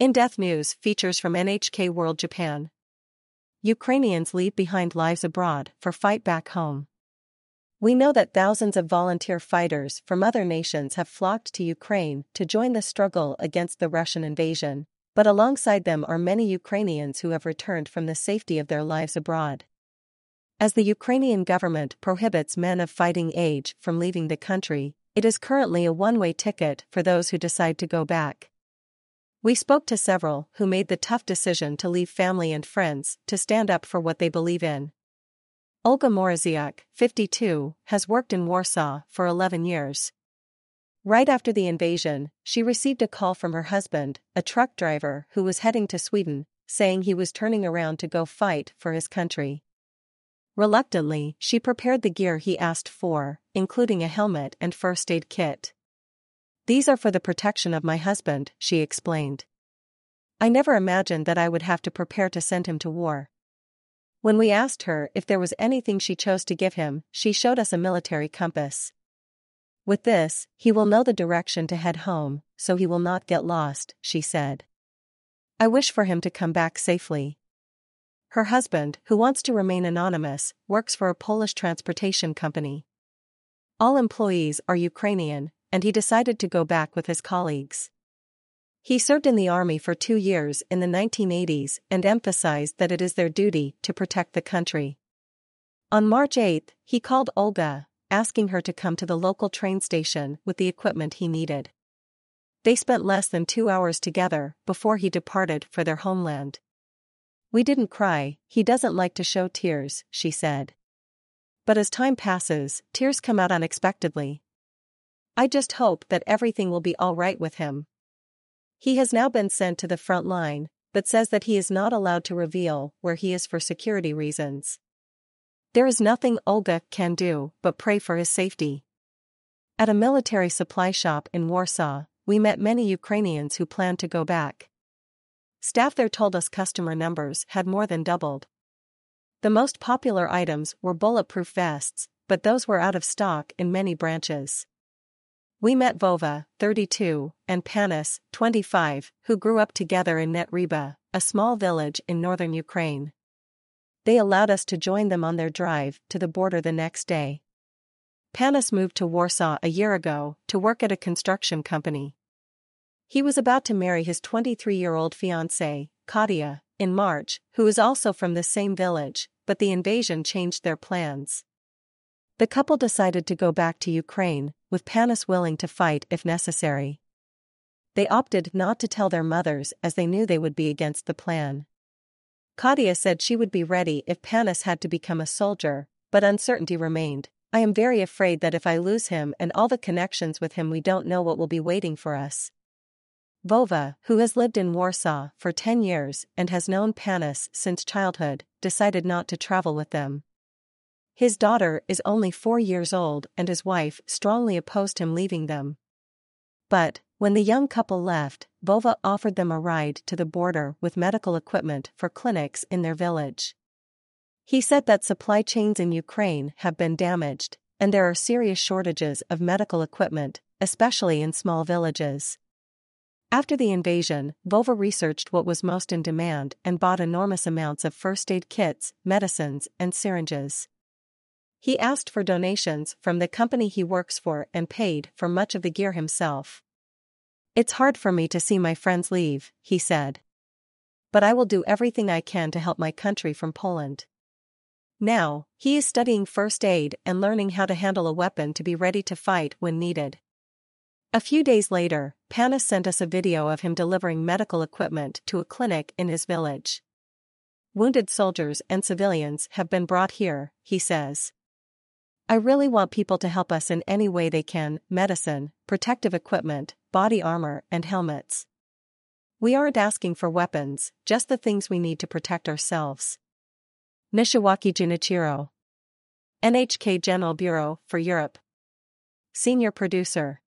In Depth News features from NHK World Japan. Ukrainians leave behind lives abroad for fight back home. We know that thousands of volunteer fighters from other nations have flocked to Ukraine to join the struggle against the Russian invasion, but alongside them are many Ukrainians who have returned from the safety of their lives abroad. As the Ukrainian government prohibits men of fighting age from leaving the country, it is currently a one way ticket for those who decide to go back. We spoke to several who made the tough decision to leave family and friends to stand up for what they believe in. Olga Moroziuk, 52, has worked in Warsaw for 11 years. Right after the invasion, she received a call from her husband, a truck driver who was heading to Sweden, saying he was turning around to go fight for his country. Reluctantly, she prepared the gear he asked for, including a helmet and first aid kit. These are for the protection of my husband, she explained. I never imagined that I would have to prepare to send him to war. When we asked her if there was anything she chose to give him, she showed us a military compass. With this, he will know the direction to head home, so he will not get lost, she said. I wish for him to come back safely. Her husband, who wants to remain anonymous, works for a Polish transportation company. All employees are Ukrainian, and he decided to go back with his colleagues. He served in the army for two years in the 1980s and emphasized that it is their duty to protect the country. On March 8, he called Olga, asking her to come to the local train station with the equipment he needed. They spent less than two hours together before he departed for their homeland. We didn't cry, he doesn't like to show tears, she said. But as time passes, tears come out unexpectedly, I just hope that everything will be alright with him. He has now been sent to the front line, but says that he is not allowed to reveal where he is for security reasons. There is nothing Olga can do but pray for his safety. At a military supply shop in Warsaw, we met many Ukrainians who planned to go back. Staff there told us customer numbers had more than doubled. The most popular items were bulletproof vests, but those were out of stock in many branches. We met Vova, 32, and Panis, 25, who grew up together in Netriba, a small village in northern Ukraine. They allowed us to join them on their drive to the border the next day. Panis moved to Warsaw a year ago to work at a construction company. He was about to marry his 23 year old fiancée, Katia, in March, who is also from the same village, but the invasion changed their plans. The couple decided to go back to Ukraine, with Panis willing to fight if necessary. They opted not to tell their mothers as they knew they would be against the plan. Katia said she would be ready if Panis had to become a soldier, but uncertainty remained. I am very afraid that if I lose him and all the connections with him, we don't know what will be waiting for us. Vova, who has lived in Warsaw for 10 years and has known Panis since childhood, decided not to travel with them. His daughter is only four years old and his wife strongly opposed him leaving them. But, when the young couple left, Vova offered them a ride to the border with medical equipment for clinics in their village. He said that supply chains in Ukraine have been damaged, and there are serious shortages of medical equipment, especially in small villages. After the invasion, Vova researched what was most in demand and bought enormous amounts of first aid kits, medicines, and syringes. He asked for donations from the company he works for and paid for much of the gear himself. It's hard for me to see my friends leave, he said. But I will do everything I can to help my country from Poland. Now, he is studying first aid and learning how to handle a weapon to be ready to fight when needed. A few days later, Panis sent us a video of him delivering medical equipment to a clinic in his village. Wounded soldiers and civilians have been brought here, he says. I really want people to help us in any way they can medicine, protective equipment, body armor, and helmets. We aren't asking for weapons, just the things we need to protect ourselves. Nishiwaki Junichiro. NHK General Bureau for Europe. Senior Producer